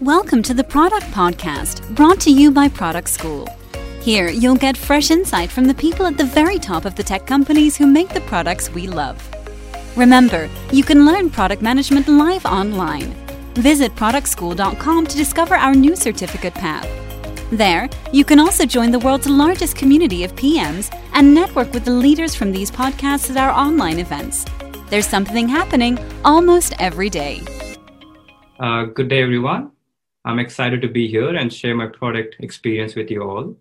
Welcome to the Product Podcast, brought to you by Product School. Here, you'll get fresh insight from the people at the very top of the tech companies who make the products we love. Remember, you can learn product management live online. Visit productschool.com to discover our new certificate path. There, you can also join the world's largest community of PMs and network with the leaders from these podcasts at our online events. There's something happening almost every day. Uh, good day, everyone. I'm excited to be here and share my product experience with you all.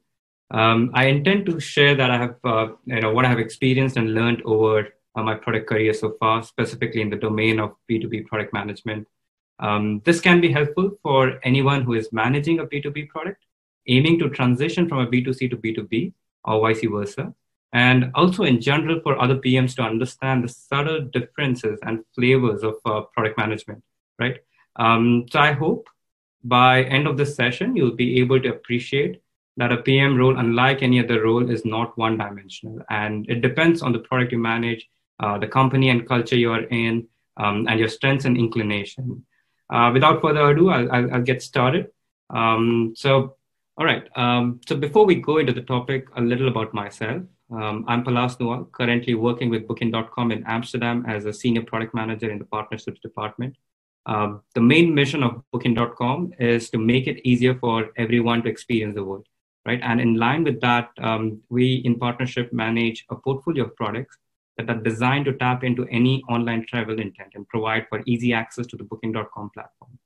Um, I intend to share that I have, uh, you know, what I have experienced and learned over uh, my product career so far, specifically in the domain of B2B product management. Um, this can be helpful for anyone who is managing a B2B product, aiming to transition from a B2C to B2B or vice versa, and also in general for other PMs to understand the subtle differences and flavors of uh, product management, right? Um, so I hope by end of this session, you'll be able to appreciate that a PM role, unlike any other role, is not one dimensional. And it depends on the product you manage, uh, the company and culture you are in, um, and your strengths and inclination. Uh, without further ado, I'll, I'll, I'll get started. Um, so, all right. Um, so before we go into the topic, a little about myself. Um, I'm Palas Nuwal, currently working with Booking.com in Amsterdam as a senior product manager in the partnerships department. Um, the main mission of Booking.com is to make it easier for everyone to experience the world, right? And in line with that, um, we in partnership manage a portfolio of products that are designed to tap into any online travel intent and provide for easy access to the Booking.com platform.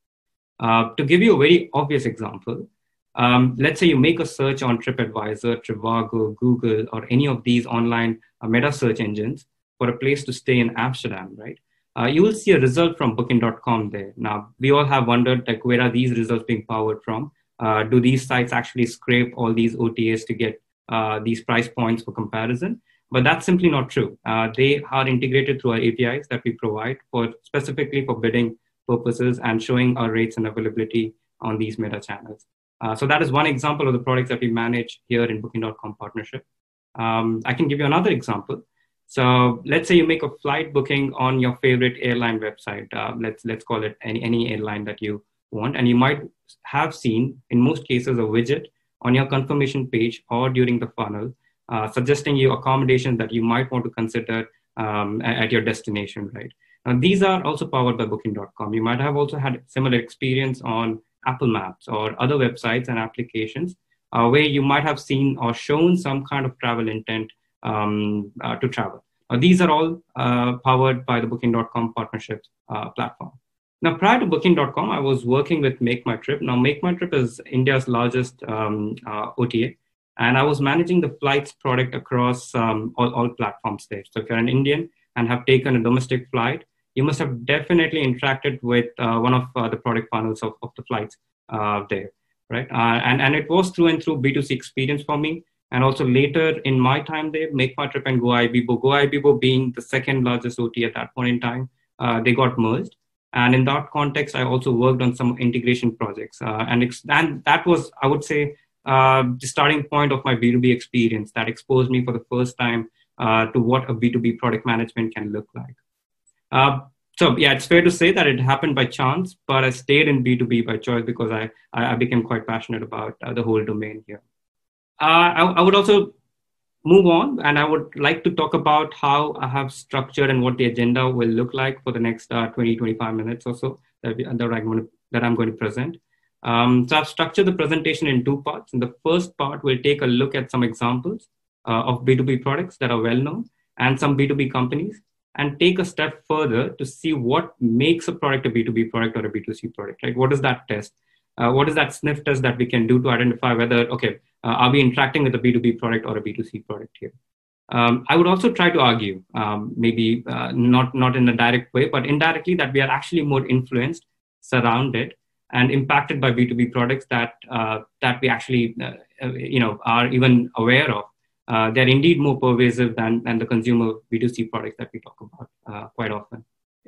Uh, to give you a very obvious example, um, let's say you make a search on TripAdvisor, Trivago, Google, or any of these online uh, meta search engines for a place to stay in Amsterdam, right? Uh, you will see a result from booking.com there. Now, we all have wondered, like, where are these results being powered from? Uh, do these sites actually scrape all these OTAs to get uh, these price points for comparison? But that's simply not true. Uh, they are integrated through our APIs that we provide for specifically for bidding purposes and showing our rates and availability on these meta channels. Uh, so that is one example of the products that we manage here in Booking.com partnership. Um, I can give you another example. So let's say you make a flight booking on your favorite airline website. Uh, let's let's call it any any airline that you want, and you might have seen in most cases a widget on your confirmation page or during the funnel uh, suggesting you accommodations that you might want to consider um, at your destination, right? Now, these are also powered by Booking.com. You might have also had similar experience on Apple Maps or other websites and applications uh, where you might have seen or shown some kind of travel intent um, uh, to travel. Uh, these are all uh, powered by the Booking.com partnership uh, platform. Now, prior to Booking.com, I was working with Make My Trip. Now, Make My Trip is India's largest um, uh, OTA, and I was managing the flights product across um, all, all platforms there. So, if you're an Indian and have taken a domestic flight, you must have definitely interacted with uh, one of uh, the product funnels of, of the flights there, right? and, and it was through and through B2C experience for me. And also later in my time there, Make My Trip and GoIbibo, GoIbibo being the second largest OT at that point in time, uh, they got merged. And in that context, I also worked on some integration projects. Uh, and, ex- and that was, I would say, uh, the starting point of my B2B experience that exposed me for the first time uh, to what a B2B product management can look like. Uh, so yeah, it's fair to say that it happened by chance, but I stayed in B2B by choice because I, I became quite passionate about uh, the whole domain here. Uh, I, I, would also move on and I would like to talk about how I have structured and what the agenda will look like for the next uh, 20, 25 minutes or so that, that, I'm, going to, that I'm going to present. Um, so I've structured the presentation in two parts. In the first part, we'll take a look at some examples uh, of B2B products that are well known and some B2B companies and take a step further to see what makes a product a B2B product or a B2C product, right? What is that test? Uh, what is that sniff test that we can do to identify whether, okay, are we interacting with a B2B product or a B2C product here? Um, I would also try to argue, um, maybe uh, not, not in a direct way, but indirectly, that we are actually more influenced, surrounded, and impacted by B2B products that, uh, that we actually uh, uh, you know, are even aware of. Uh, they're indeed more pervasive than, than the consumer B2C products that we talk about quite often.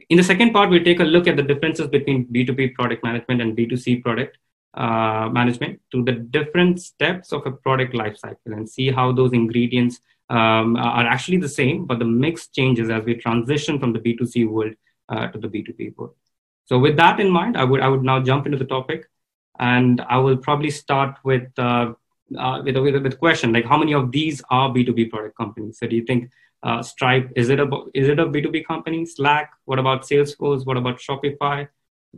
In the second part, we'll take a look at the differences between B2B product management and B2C product uh, management to the different steps of a product lifecycle and see how those ingredients um, are actually the same, but the mix changes as we transition from the B2C world uh, to the B2B world. So with that in mind, I would, I would now jump into the topic. And I will probably start with, uh, uh, with, a, with, a, with a question like, how many of these are B2B product companies? So do you think uh, Stripe, is it, a, is it a B2B company? Slack, what about Salesforce? What about Shopify?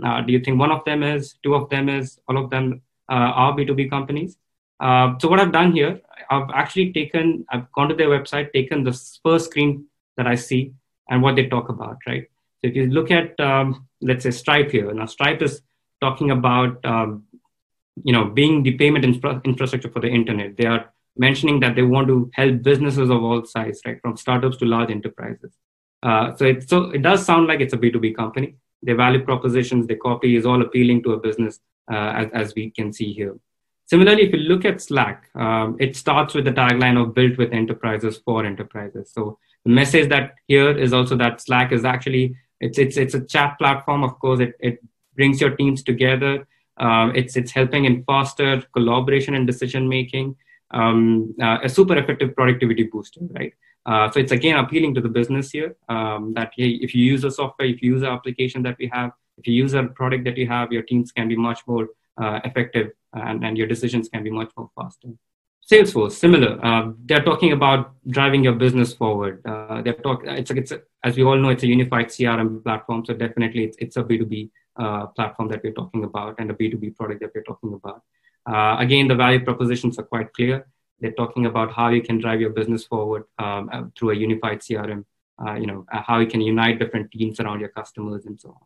Uh, do you think one of them is, two of them is, all of them uh, are B2B companies? Uh, so what I've done here, I've actually taken, I've gone to their website, taken the first screen that I see and what they talk about, right? So if you look at, um, let's say Stripe here, now Stripe is talking about, um, you know, being the payment infra- infrastructure for the internet. They are mentioning that they want to help businesses of all sizes, right, from startups to large enterprises. Uh, so it so it does sound like it's a B2B company. Their value propositions, their copy is all appealing to a business, uh, as, as we can see here. Similarly, if you look at Slack, um, it starts with the tagline of built with enterprises for enterprises. So the message that here is also that Slack is actually it's it's it's a chat platform. Of course, it it brings your teams together. Um, it's it's helping in faster collaboration and decision making. Um, uh, a super effective productivity booster, right? Uh, so it's again appealing to the business here um, that hey, if you use the software, if you use the application that we have, if you use a product that you have, your teams can be much more uh, effective and, and your decisions can be much more faster. Salesforce, similar. Uh, they're talking about driving your business forward. Uh, they're talk. It's, it's as we all know, it's a unified CRM platform. So definitely, it's, it's a B two B uh, platform that we're talking about and a B two B product that we're talking about. Uh, again, the value propositions are quite clear. They're talking about how you can drive your business forward um, uh, through a unified CRM. Uh, you know how you can unite different teams around your customers and so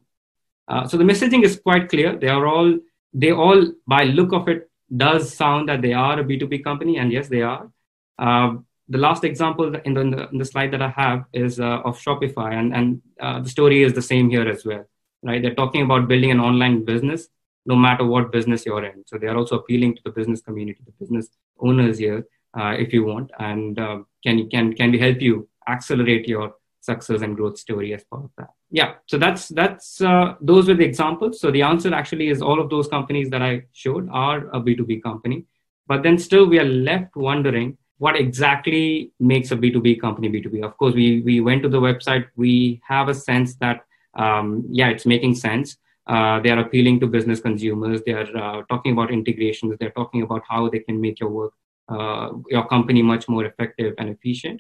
on. so the messaging is quite clear. They are all they all, by look of it, does sound that they are a B2B company, and yes, they are. Uh, the last example in the, in the, in the, slide that I have is uh, of Shopify, and, and uh, the story is the same here as well. Right? They're talking about building an online business, no matter what business you're in. So they are also appealing to the business community, the business owners here, uh, if you want, and uh, can can can we help you accelerate your success and growth story as part of that? Yeah so that's that's uh, those were the examples. So the answer actually is all of those companies that i showed are a b2b company but then still we are left wondering what exactly makes a b2b company b2b of course we we went to the website. We have a sense that um, yeah it's making sense uh, they are appealing to business consumers they are uh, talking about integrations they're talking about how they can make your work uh, your company much more effective and efficient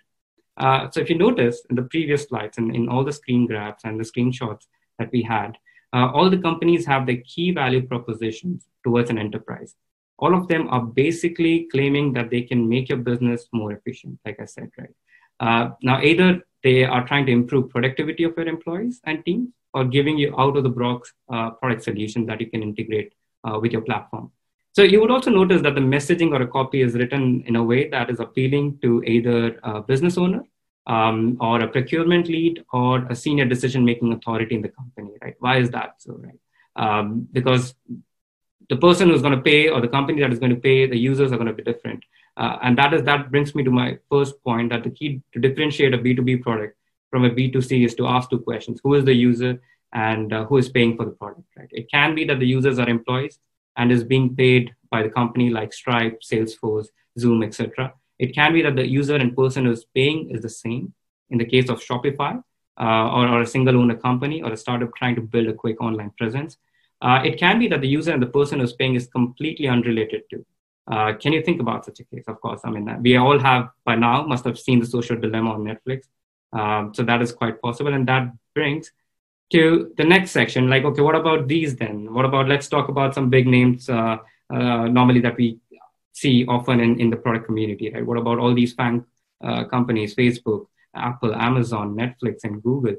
uh, so if you notice in the previous slides and in all the screen grabs and the screenshots that we had, uh, all the companies have the key value propositions towards an enterprise. All of them are basically claiming that they can make your business more efficient, like I said, right? Now, either they are trying to improve productivity of your employees and teams, or giving you out of the box uh, product solution that you can integrate uh, with your platform. So you would also notice that the messaging or a copy is written in a way that is appealing to either a business owner um, or a procurement lead or a senior decision making authority in the company, right? Why is that so, right? Um, because the person who's going to pay or the company that is going to pay, the users are going to be different. Uh, and that is that brings me to my first point that the key to differentiate a B2B product from a B2C is to ask two questions. Who is the user and uh, who is paying for the product, right? It can be that the users are employees and is being paid by the company like Stripe, Salesforce, Zoom, etc. It can be that the user and person who's paying is the same. In the case of Shopify, uh, or, or, a single owner company or a startup trying to build a quick online presence. Uh, it can be that the user and the person who's paying is completely unrelated to. Uh, can you think about such a case? Of course, I mean, we all have by now must have seen the social dilemma on Netflix. Um, so that is quite possible. And that brings to the next section like okay what about these then what about let's talk about some big names uh, uh, normally that we see often in, in the product community right what about all these FANG uh, companies facebook apple amazon netflix and google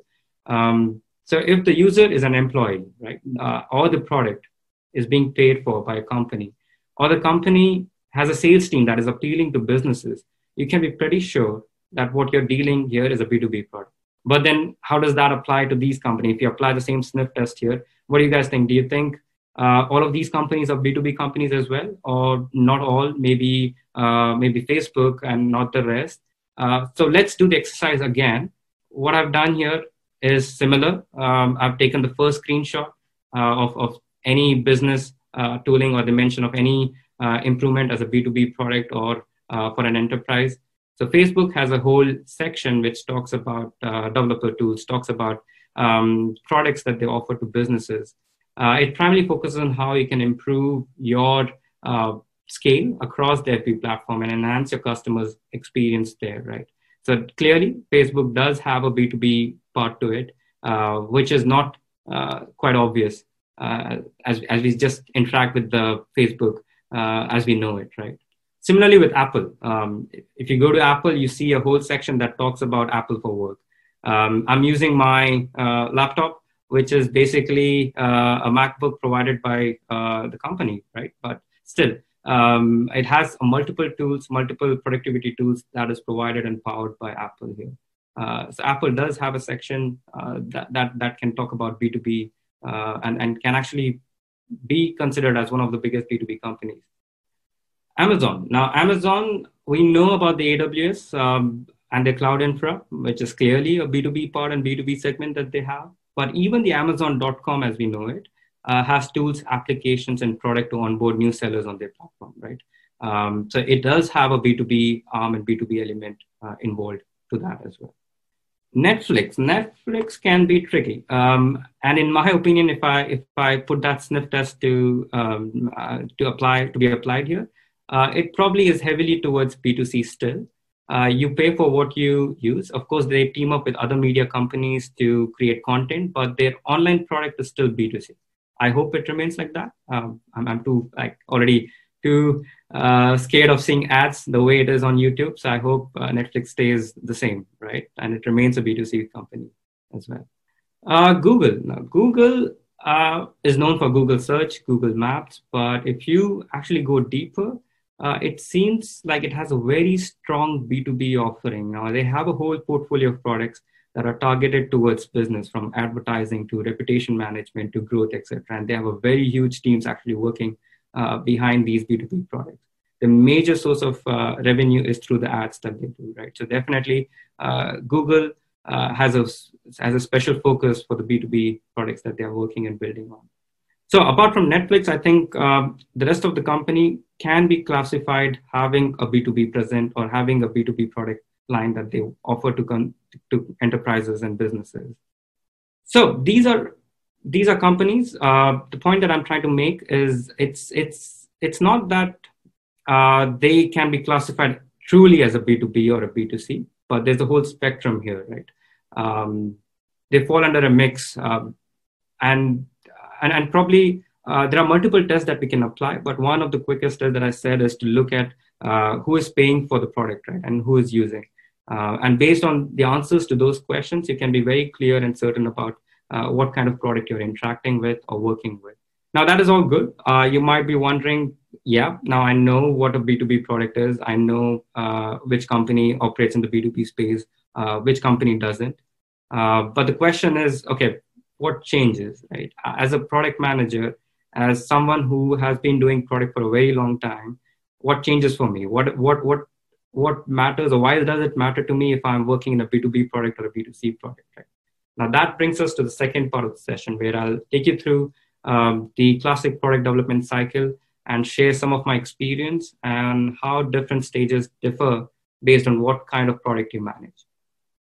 um, so if the user is an employee right uh, or the product is being paid for by a company or the company has a sales team that is appealing to businesses you can be pretty sure that what you're dealing here is a b2b product but then how does that apply to these companies? If you apply the same sniff test here, what do you guys think? Do you think uh, all of these companies are B2B companies as well, or not all? Maybe uh, maybe Facebook and not the rest. Uh, so let's do the exercise again. What I've done here is similar. Um, I've taken the first screenshot uh, of, of any business uh, tooling or dimension of any uh, improvement as a B2B product or for an enterprise. So Facebook has a whole section which talks about uh, developer tools, talks about um, products that they offer to businesses. Uh, it primarily focuses on how you can improve your uh, scale across the FB platform and enhance your customers' experience there, right? So clearly, Facebook does have a B2B part to it, uh, which is not uh, quite obvious uh, as, as we just interact with the Facebook as we know it, right? Similarly with Apple, um, if you go to Apple, you see a whole section that talks about Apple for Work. Um, I'm using my uh, laptop, which is basically uh, a MacBook provided by the company, right? But still, um, it has multiple tools, multiple productivity tools that is provided and powered by Apple here. Uh, so Apple does have a section uh, that, that, that can talk about B2B uh, and, and can actually be considered as one of the biggest B2B companies. Amazon. Now, Amazon, we know about the AWS um, and the cloud infra, which is clearly a B2B part and B2B segment that they have. But even the Amazon.com, as we know it, uh, has tools, applications, and product to onboard new sellers on their platform, right? Um, so it does have a B2B arm and B2B element uh, involved to that as well. Netflix. Netflix can be tricky, um, and in my opinion, if I if I put that sniff test to um, uh, to apply to be applied here, it probably is heavily towards B2C still. Uh, you pay for what you use. Of course, they team up with other media companies to create content, but their online product is still B2C. I hope it remains like that. Um, I'm, I'm, too like already too uh, scared of seeing ads the way it is on YouTube. So I hope uh, Netflix stays the same, right? And it remains a B2C company as well. Uh, Google. Now, Google uh, is known for Google Search, Google Maps, but if you actually go deeper, uh, it seems like it has a very strong B2B offering. Now, they have a whole portfolio of products that are targeted towards business from advertising to reputation management to growth, etc. And they have a very huge teams actually working uh, behind these B2B products. The major source of uh, revenue is through the ads that they do, right? So definitely uh, Google uh, has, a, has a special focus for the B2B products that they are working and building on. So apart from Netflix, I think um, the rest of the company can be classified having a B2B present or having a B2B product line that they offer to, con- to enterprises and businesses. So these are these are companies. Uh, the point that I'm trying to make is it's it's it's not that uh, they can be classified truly as a B2B or a B2C, but there's a whole spectrum here, right? Um, they fall under a mix, um, and, and and probably uh, there are multiple tests that we can apply. But one of the quickest tests that I said is to look at uh, who is paying for the product, right, and who is using. Uh, and based on the answers to those questions, you can be very clear and certain about uh, what kind of product you're interacting with or working with. Now, that is all good. Uh, you might be wondering, yeah, now I know what a B2B product is. I know uh, which company operates in the B2B space, which company doesn't. But the question is, okay, what changes, right? As a product manager, as someone who has been doing product for a very long time, what changes for me? What, what, what what matters or why does it matter to me if I'm working in a B2B product or a B2C product, right? Now that brings us to the second part of the session where I'll take you through um, the classic product development cycle and share some of my experience and how different stages differ based on what kind of product you manage.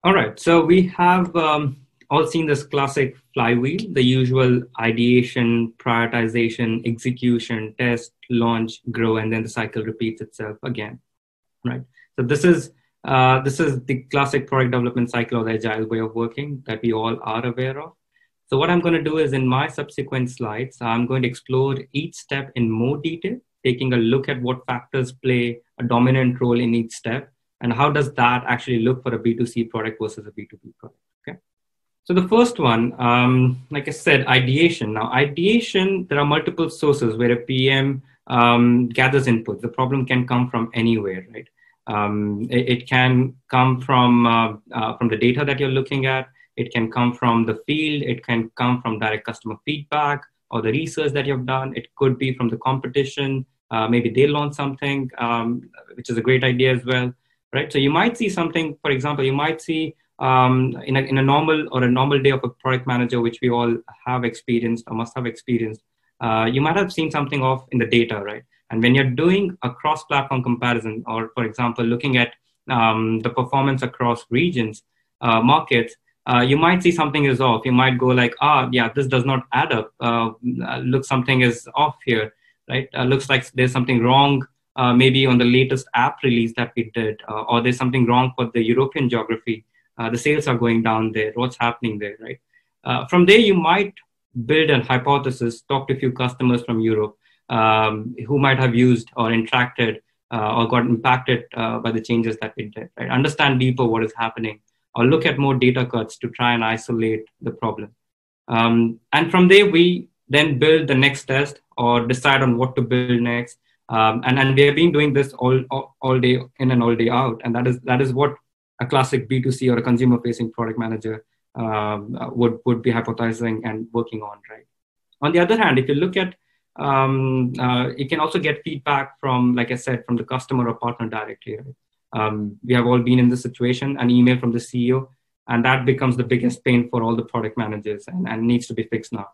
All right, so we have um, all seen this classic flywheel, the usual ideation, prioritization, execution, test, launch, grow, and then the cycle repeats itself again, right? So this is uh, this is the classic product development cycle or the agile way of working that we all are aware of. So what I'm going to do is in my subsequent slides, I'm going to explore each step in more detail, taking a look at what factors play a dominant role in each step and how does that actually look for a B2C product versus a B2B product. Okay. So the first one, um, like I said, ideation. Now, ideation, there are multiple sources where a PM um, gathers input. The problem can come from anywhere, right? Um, it, it, can come from uh, uh, from the data that you're looking at. It can come from the field. It can come from direct customer feedback or the research that you've done. It could be from the competition. Uh, maybe they launch something, um, which is a great idea as well, right? So you might see something. For example, you might see um, in, a, in a normal or a normal day of a product manager, which we all have experienced or must have experienced. Uh, you might have seen something off in the data, right? And when you're doing a cross platform comparison, or for example, looking at um, the performance across regions, uh, markets, uh, you might see something is off. You might go like, ah, yeah, this does not add up. Uh, looks something is off here, right? Uh, looks like there's something wrong. Uh, maybe on the latest app release that we did, uh, or there's something wrong for the European geography. Uh, the sales are going down there. What's happening there, right? from there, you might build a hypothesis, talk to a few customers from Europe um, who might have used or interacted or got impacted by the changes that we did, right? Understand deeper what is happening or look at more data cuts to try and isolate the problem. Um, and from there, we then build the next test or decide on what to build next. Um, and, and we have been doing this all, all, all day in and all day out. And that is, that is what a classic B2C or a consumer facing product manager um, would, would be hypothesizing and working on, right? On the other hand, if you look at um, uh, you can also get feedback from, like I said, from the customer or partner directly. Right? Um, we have all been in this situation, an email from the CEO, and that becomes the biggest pain for all the product managers and, and needs to be fixed now.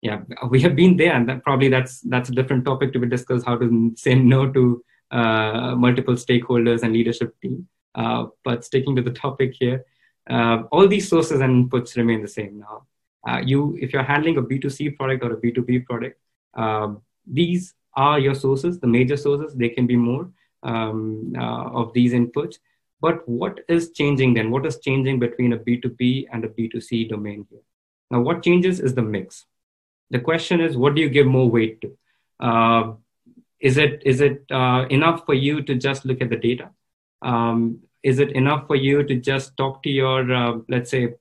Yeah, we have been there, and that probably that's that's a different topic to be discussed. How to say no to uh, multiple stakeholders and leadership team. Uh, but sticking to the topic here, uh, all these sources and inputs remain the same now. Uh, you, if you're handling a B2C product or a B2B product, um, these are your sources, the major sources. They can be more, um, of these inputs. But what is changing then? What is changing between a B2B and a B2C domain here? Now, what changes is the mix. The question is, what do you give more weight to? Uh, is it is it uh, enough for you to just look at the data? Um, is it enough for you to just talk to your, uh, let's say,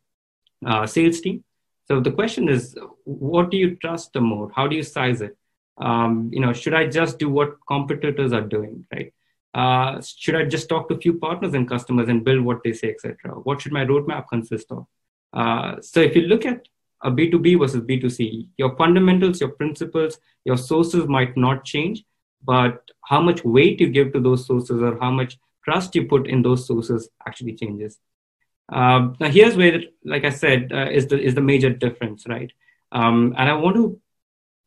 uh, sales team? So the question is, what do you trust the more? How do you size it? Um, you know, should I just do what competitors are doing, right? Uh, should I just talk to a few partners and customers and build what they say, etc.? What should my roadmap consist of? Uh, so if you look at a B2B versus B2C, your fundamentals, your principles, your sources might not change, but how much weight you give to those sources or how much trust you put in those sources actually changes. Uh, now here's where, like I said, uh, is the is the major difference, right? Um, and I want to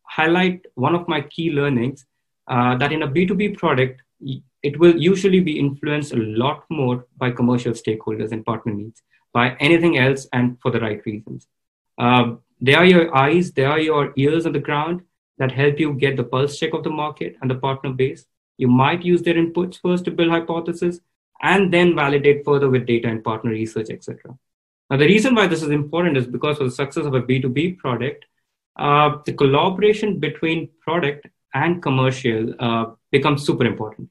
highlight one of my key learnings uh, that in a B2B product, it will usually be influenced a lot more by commercial stakeholders and partner needs by anything else and for the right reasons. Uh, they are your eyes, they are your ears on the ground that help you get the pulse check of the market and the partner base. You might use their inputs first to build hypotheses and then validate further with data and partner research, etc. Now, the reason why this is important is because for the success of a B2B product, uh, the collaboration between product and commercial uh, becomes super important.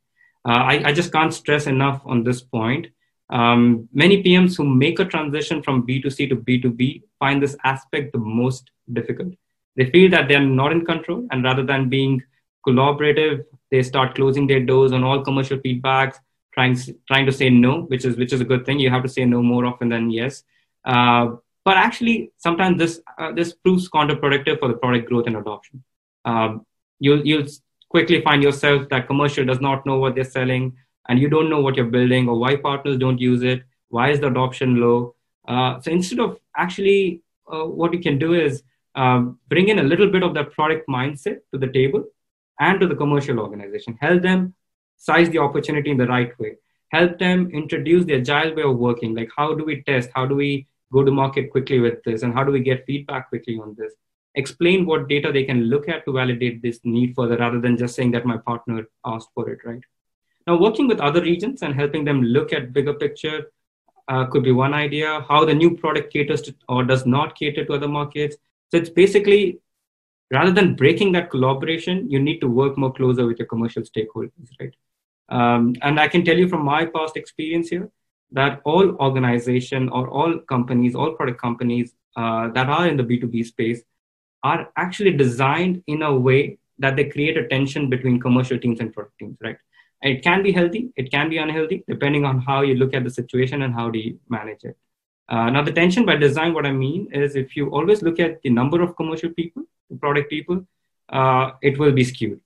Uh, I, I, just can't stress enough on this point. Um, many PMs who make a transition from B2C to B2B find this aspect the most difficult. They feel that they're not in control, and rather than being collaborative, they start closing their doors on all commercial feedbacks, trying trying to say no, which is which is a good thing. You have to say no more often than yes. Uh, but actually, sometimes this uh, this proves counterproductive for the product growth and adoption. Um, you'll you'll quickly find yourself that commercial does not know what they're selling and you don't know what you're building or why partners don't use it why is the adoption low uh, so instead of actually uh, what you can do is um, bring in a little bit of that product mindset to the table and to the commercial organization. Help them size the opportunity in the right way. Help them introduce the agile way of working. Like how do we test? How do we go to market quickly with this? And how do we get feedback quickly on this? Explain what data they can look at to validate this need further rather than just saying that my partner asked for it right? Now working with other regions and helping them look at bigger picture uh, could be one idea. How the new product caters to or does not cater to other markets. So it's basically rather than breaking that collaboration you need to work more closer with your commercial stakeholders right um, and i can tell you from my past experience here that all organization or all companies all product companies uh, that are in the b2b space are actually designed in a way that they create a tension between commercial teams and product teams, right? it can be healthy, it can be unhealthy, depending on how you look at the situation and how do you manage it. Uh, now, the tension by design, what I mean is if you always look at the number of commercial people, product people, uh, it will be skewed,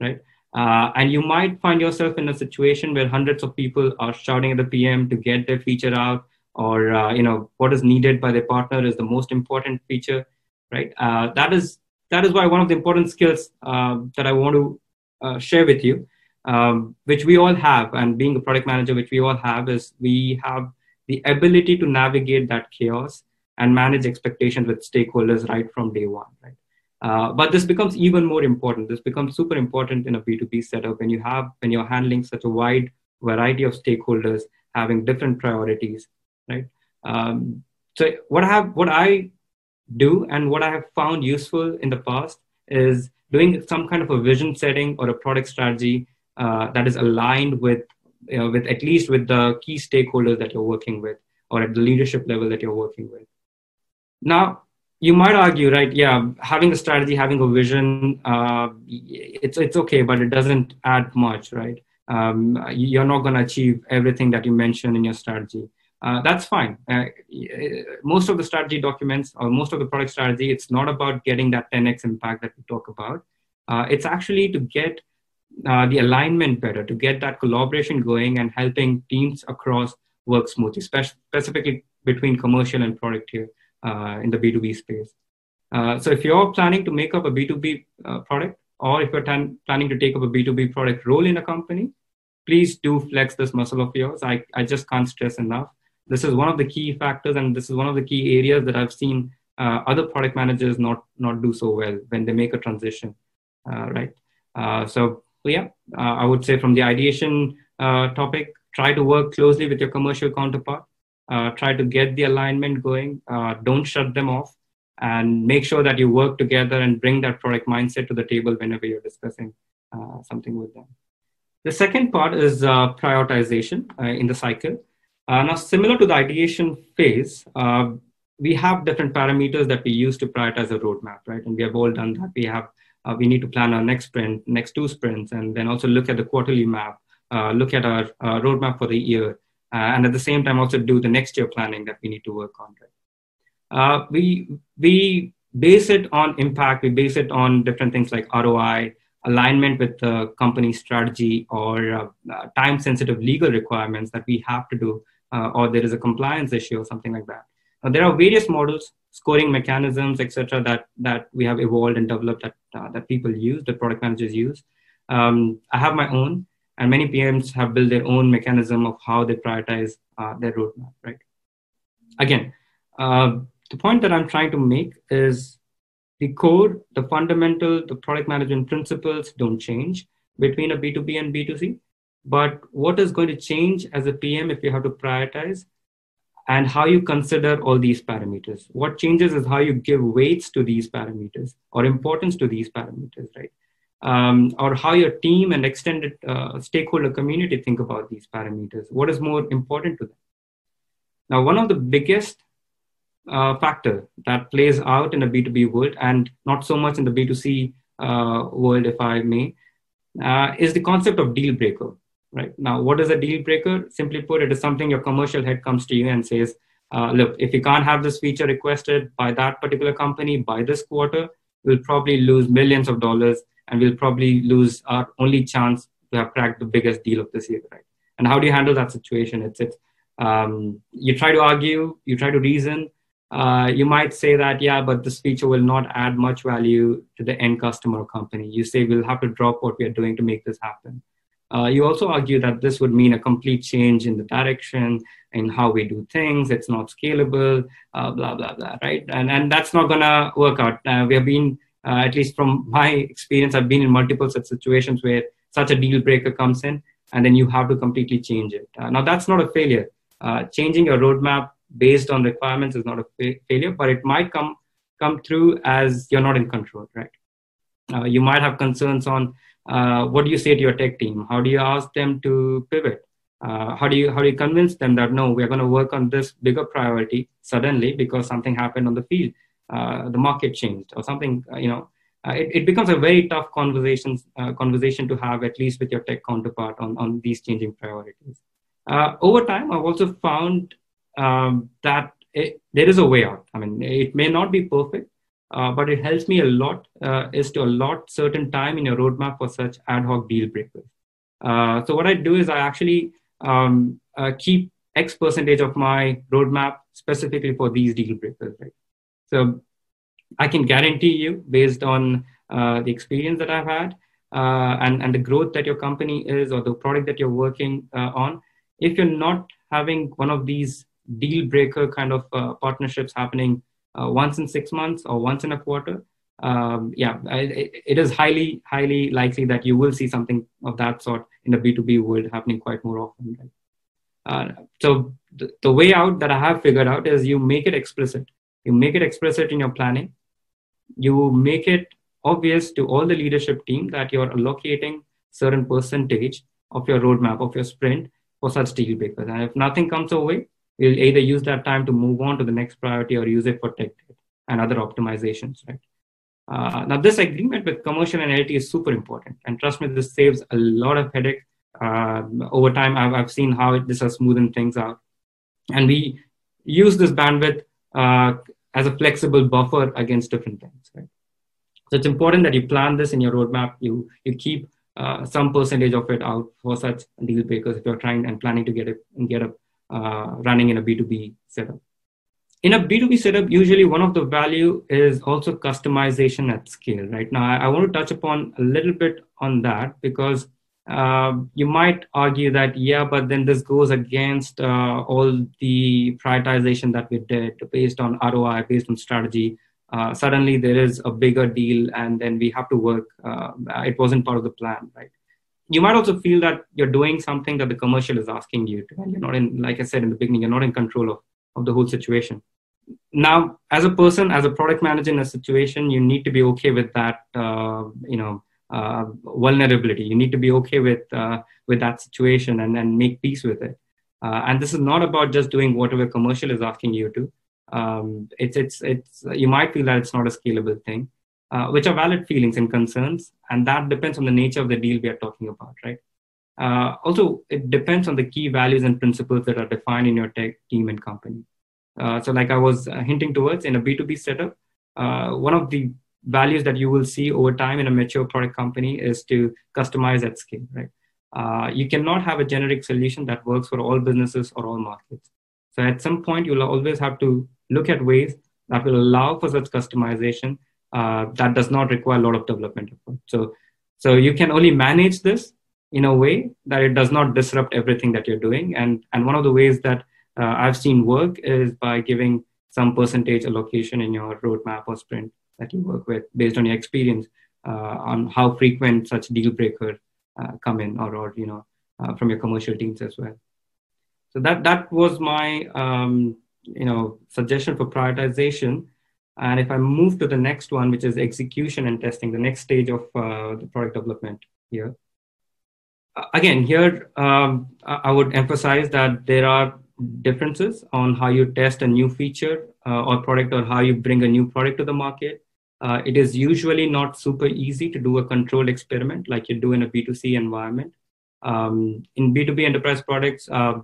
right? Uh, and you might find yourself in a situation where hundreds of people are shouting at the PM to get their feature out, or uh, you know what is needed by their partner is the most important feature, right? Uh, that is that is why one of the important skills uh, that I want to uh, share with you, um, which we all have, and being a product manager, which we all have, is we have the ability to navigate that chaos and manage expectations with stakeholders right from day one, right? Uh, but this becomes even more important. This becomes super important in a B2B setup when you have when you're handling such a wide variety of stakeholders having different priorities, right? Um, so what I have what I do and what I have found useful in the past is doing some kind of a vision setting or a product strategy uh, that is aligned with you know, with at least with the key stakeholders that you're working with or at the leadership level that you're working with. Now, you might argue, right? Yeah, having a strategy, having a vision, uh, it's it's okay, but it doesn't add much, right? Um, you're not going to achieve everything that you mentioned in your strategy. Uh, that's fine. Uh, most of the strategy documents or most of the product strategy, it's not about getting that 10x impact that we talk about. Uh, it's actually to get uh, the alignment better, to get that collaboration going and helping teams across work smoothly, spe- specifically between commercial and product here uh, in the B2B space. Uh, so if you're planning to make up a B2B uh, product, or if you're planning to take up a B2B product role in a company, please do flex this muscle of yours. I, I just can't stress enough. This is one of the key factors, and this is one of the key areas that I've seen uh, other product managers not not do so well when they make a transition, uh, right? Uh, so yeah, I would say from the ideation topic, try to work closely with your commercial counterpart uh, try to get the alignment going. Uh, don't shut them off and make sure that you work together and bring that product mindset to the table whenever you're discussing uh, something with them. The second part is uh, prioritization uh, in the cycle. Uh, now similar to the ideation phase we have different parameters that we use to prioritize a roadmap right? And we have all done that. We have we need to plan our next sprint next two sprints and then also look at the quarterly map look at our roadmap for the year and at the same time also do the next year planning that we need to work on. Right? Uh, we we base it on impact. We base it on different things like ROI, alignment with the company strategy, or uh, uh, time-sensitive legal requirements that we have to do, uh, or there is a compliance issue or something like that. Now, there are various models, scoring mechanisms, etc., that that we have evolved and developed that uh, that people use, that product managers use. Um, I have my own and many PMs have built their own mechanism of how they prioritize uh, their roadmap, right? Again, uh, the point that I'm trying to make is the core, the fundamental, the product management principles don't change between a B2B and B2C. But what is going to change as a PM if you have to prioritize and how you consider all these parameters? What changes is how you give weights to these parameters or importance to these parameters, right? Um, or how your team and extended uh, stakeholder community think about these parameters. What is more important to them? Now, one of the biggest uh, factor that plays out in the B2B world and not so much in the B2C uh, world, if I may, uh, is the concept of deal breaker. Right now, what is a deal breaker? Simply put, it is something your commercial head comes to you and says, uh, "Look, if you can't have this feature requested by that particular company by this quarter, we'll probably lose millions of dollars and we'll probably lose our only chance to have cracked the biggest deal of this year, right? And how do you handle that situation? It's it's um, you try to argue, you try to reason. Uh, you might say that yeah, but this feature will not add much value to the end customer or company. You say we'll have to drop what we are doing to make this happen. Uh, you also argue that this would mean a complete change in the direction in how we do things. It's not scalable, uh, blah blah blah, right? And and that's not gonna work out. Uh, we have been uh, at least from my experience, I've been in multiple such situations where such a deal breaker comes in and then you have to completely change it. Uh, now, that's not a failure. Uh, changing your roadmap based on requirements is not a fa- failure, but it might come come through as you're not in control, right? Uh, you might have concerns on uh, what do you say to your tech team? How do you ask them to pivot? Uh, how do you how do you convince them that no, we're going to work on this bigger priority suddenly because something happened on the field? Uh, the market changed or something uh, you know uh, it, it becomes a very tough conversation conversation to have at least with your tech counterpart on, on these changing priorities over time i've also found um, that it, there is a way out i mean it may not be perfect uh, but it helps me a lot uh, is to allot certain time in your roadmap for such ad hoc deal breakers. Uh, so what I do is I actually um, keep X percentage of my roadmap specifically for these deal breakers. Right? So I can guarantee you, based on uh, the experience that I've had uh, and, and the growth that your company is or the product that you're working uh, on, if you're not having one of these deal breaker kind of uh, partnerships happening uh, once in six months or once in a quarter, um, yeah, it, is highly, highly likely that you will see something of that sort in the B2B world happening quite more often. Right? Uh, so the, the way out that I have figured out is you make it explicit. You make it explicit in your planning. You make it obvious to all the leadership team that you're allocating certain percentage of your roadmap of your sprint for such deal breakers. And if nothing comes our way, we'll either use that time to move on to the next priority or use it for tech and other optimizations, right? Uh, now, this agreement with commercial and LT is super important. And trust me, this saves a lot of headache. Uh, over time, I've, I've seen how it, this has smoothened things out. And we use this bandwidth uh, as a flexible buffer against different things, right? So it's important that you plan this in your roadmap. You, you keep uh, some percentage of it out for such deal breakers if you're trying and planning to get it get up uh, running in a B2B setup in a b2b setup usually one of the value is also customization at scale right now i, I want to touch upon a little bit on that because uh, you might argue that yeah but then this goes against uh, all the prioritization that we did based on roi based on strategy. Uh, suddenly there is a bigger deal and then we have to work uh, it wasn't part of the plan right? You might also feel that you're doing something that the commercial is asking you to and you're not in like i said in the beginning you're not in control of of the whole situation. Now as a person as a product manager in a situation you need to be okay with that uh, you know uh, vulnerability. You need to be okay with uh, with that situation and and make peace with it. Uh, and this is not about just doing whatever commercial is asking you to. Um, it's it's it's you might feel that it's not a scalable thing uh, which are valid feelings and concerns. And that depends on the nature of the deal we are talking about right? Uh, also it depends on the key values and principles that are defined in your tech team and company. Uh, so, like I was hinting towards in a B2B setup, uh, one of the values that you will see over time in a mature product company is to customize at scale, right? Uh, you cannot have a generic solution that works for all businesses or all markets. So, at some point, you'll always have to look at ways that will allow for such customization uh, that does not require a lot of development effort. So, so you can only manage this in a way that it does not disrupt everything that you're doing. And, and one of the ways that uh, I've seen work is by giving some percentage allocation in your roadmap or sprint that you work with based on your experience uh, on how frequent such deal breakers uh, come in or, or you know uh, from your commercial teams as well. So that that was my um, you know suggestion for prioritization. And if I move to the next one, which is execution and testing, the next stage of uh, the product development here. Again, here um, I would emphasize that there are differences on how you test a new feature uh, or product or how you bring a new product to the market. Uh, it is usually not super easy to do a controlled experiment like you do in a B2C environment. Um, in B2B enterprise products, uh,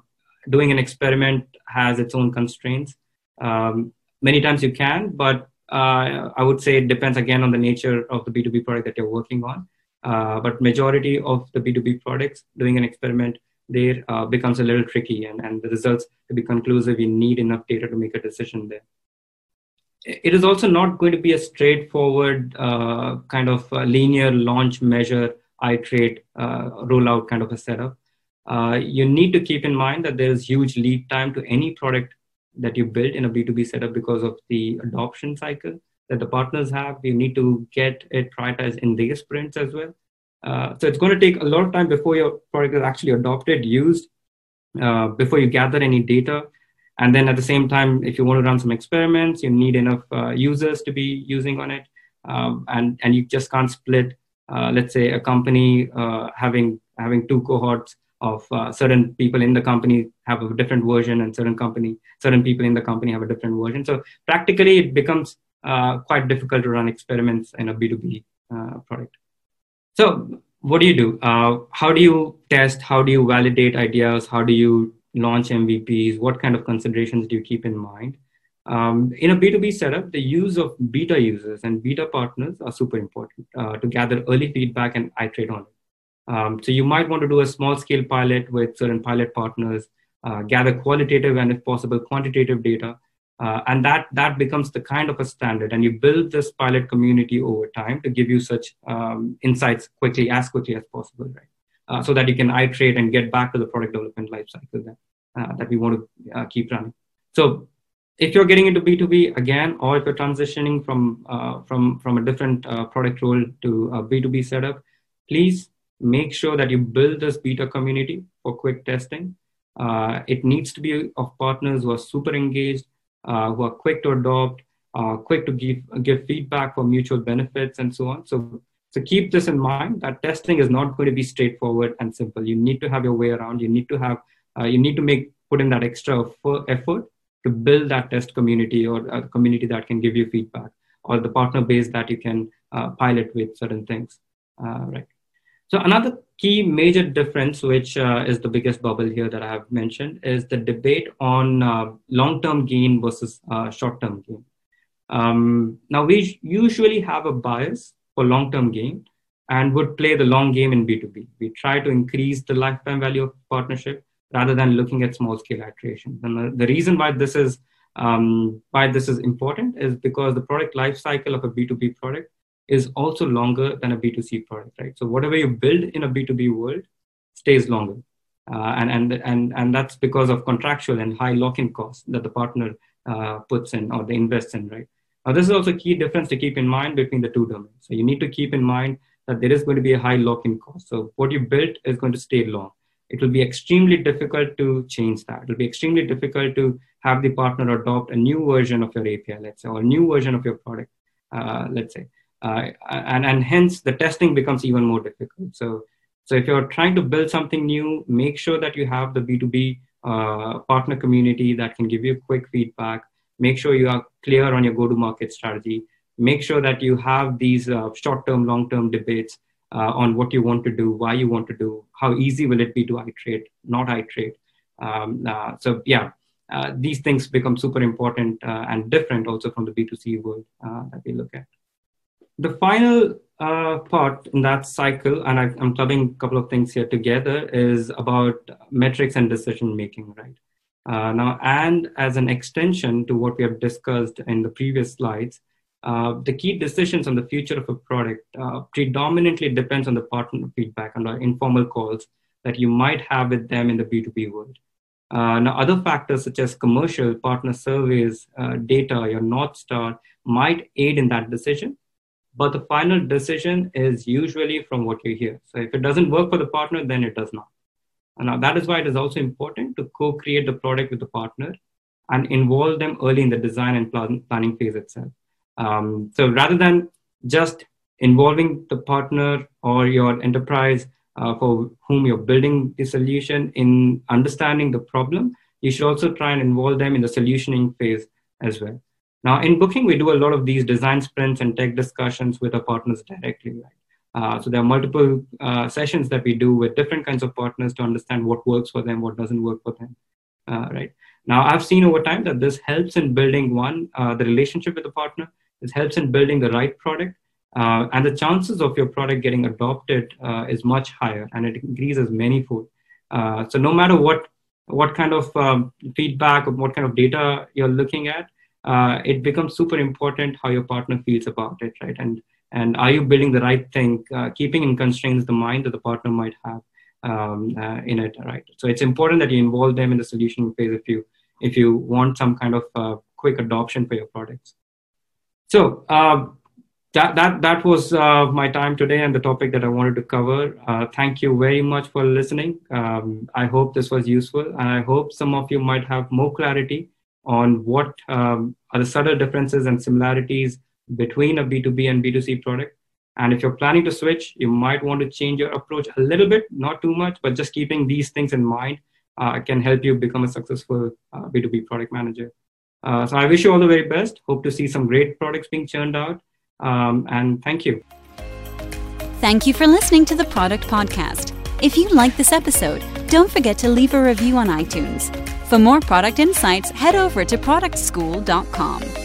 doing an experiment has its own constraints. Um, many times you can, but uh, I would say it depends again on the nature of the B2B product that you're working on. Uh, but majority of the B2B products, doing an experiment there uh, becomes a little tricky and, and the results to be conclusive you need enough data to make a decision there it is also not going to be a straightforward uh, kind of linear launch measure iterate uh, rollout kind of a setup. Uh, you need to keep in mind that there is huge lead time to any product that you build in a b2b setup because of the adoption cycle that the partners have. You need to get it prioritized in their sprints as well. Uh, so it's going to take a lot of time before your product is actually adopted, used, uh, before you gather any data. And then at the same time, if you want to run some experiments, you need enough uh, users to be using on it. Um, and, and you just can't split, uh, let's say, a company uh, having, having two cohorts of certain people in the company have a different version and certain company, certain people in the company have a different version. So practically it becomes quite difficult to run experiments in a B2B product. So, what do you do? Uh, how do you test? How do you validate ideas? How do you launch MVPs? What kind of considerations do you keep in mind? Um, in a B2B setup, the use of beta users and beta partners are super important uh, to gather early feedback and iterate on it. Um, so you might want to do a small scale pilot with certain pilot partners, uh, gather qualitative and if possible quantitative data, uh, and that that becomes the kind of a standard and you build this pilot community over time to give you such um, insights quickly as quickly as possible right uh, so that you can iterate and get back to the product development lifecycle that, uh, that we want to uh, keep running So if you're getting into B2B again, or if you're transitioning from uh, from from a different uh, product role to a B2B setup, please make sure that you build this beta community for quick testing. It needs to be of partners who are super engaged, who are quick to adopt, quick to give give feedback for mutual benefits, and so on. So so keep this in mind that testing is not going to be straightforward and simple. You need to have your way around. You need to have uh, you need to make put in that extra effort to build that test community or a community that can give you feedback or the partner base that you can uh, pilot with certain things uh, right so another key major difference which uh, is the biggest bubble here that i have mentioned is the debate on uh, long-term gain versus uh, short-term gain um, now we usually have a bias for long-term gain and would play the long game in b2b we try to increase the lifetime value of partnership rather than looking at small scale iteration. And the, the reason why this is um, why this is important is because the product life cycle of a B2B product is also longer than a B2C product, right? So whatever you build in a B2B world stays longer. Uh, and, and, and, and that's because of contractual and high lock-in costs that the partner uh, puts in or they invest in, right? Now, this is also a key difference to keep in mind between the two domains. So you need to keep in mind that there is going to be a high lock-in cost. So what you built is going to stay long it will be extremely difficult to change that. It will be extremely difficult to have the partner adopt a new version of your API, let's say, or a new version of your product, uh, let's say. Uh, and, and hence the testing becomes even more difficult. So, so if you're trying to build something new, make sure that you have the B2B uh, partner community that can give you quick feedback. Make sure you are clear on your go-to-market strategy. Make sure that you have these uh, short-term, long-term debates uh, on what you want to do, why you want to do, how easy will it be to iterate, not iterate. Um, uh, so yeah, uh, these things become super important uh, and different also from the B2C world uh, that we look at. The final uh, part in that cycle, and I, am clubbing a couple of things here together, is about metrics and decision making, right? Now, and as an extension to what we have discussed in the previous slides, uh, the key decisions on the future of a product uh, predominantly depends on the partner feedback and informal calls that you might have with them in the B2B world. Uh, now, other factors such as commercial, partner surveys, uh, data, your North Star might aid in that decision. But the final decision is usually from what you hear. So if it doesn't work for the partner, then it does not. Now that is why it is also important to co-create the product with the partner and involve them early in the design and plan- planning phase itself. Um, so rather than just involving the partner or your enterprise uh, for whom you're building the solution in understanding the problem, you should also try and involve them in the solutioning phase as well. Now, in booking, we do a lot of these design sprints and tech discussions with our partners directly. Right? Uh, so there are multiple uh, sessions that we do with different kinds of partners to understand what works for them, what doesn't work for them. Uh, right now, I've seen over time that this helps in building one uh, the relationship with the partner, it helps in building the right product. Uh, and the chances of your product getting adopted is much higher and it increases manyfold. Uh, so no matter what what kind of um, feedback or what kind of data you're looking at, it becomes super important how your partner feels about it, right? And and are you building the right thing, uh, keeping in constraints the mind that the partner might have um, uh, in it, right? So it's important that you involve them in the solution phase if you if you want some kind of quick adoption for your products. So uh, that that that was uh, my time today and the topic that I wanted to cover. Uh, thank you very much for listening. Um, I hope this was useful, and I hope some of you might have more clarity on what um, are the subtle differences and similarities between a B2B and B2C product. And if you're planning to switch, you might want to change your approach a little bit, not too much, but just keeping these things in mind uh, can help you become a successful B2B uh, product manager. Uh, so I wish you all the very best. Hope to see some great products being churned out. Um, and thank you. Thank you for listening to the Product Podcast. If you like this episode, don't forget to leave a review on iTunes. For more product insights, head over to productschool.com.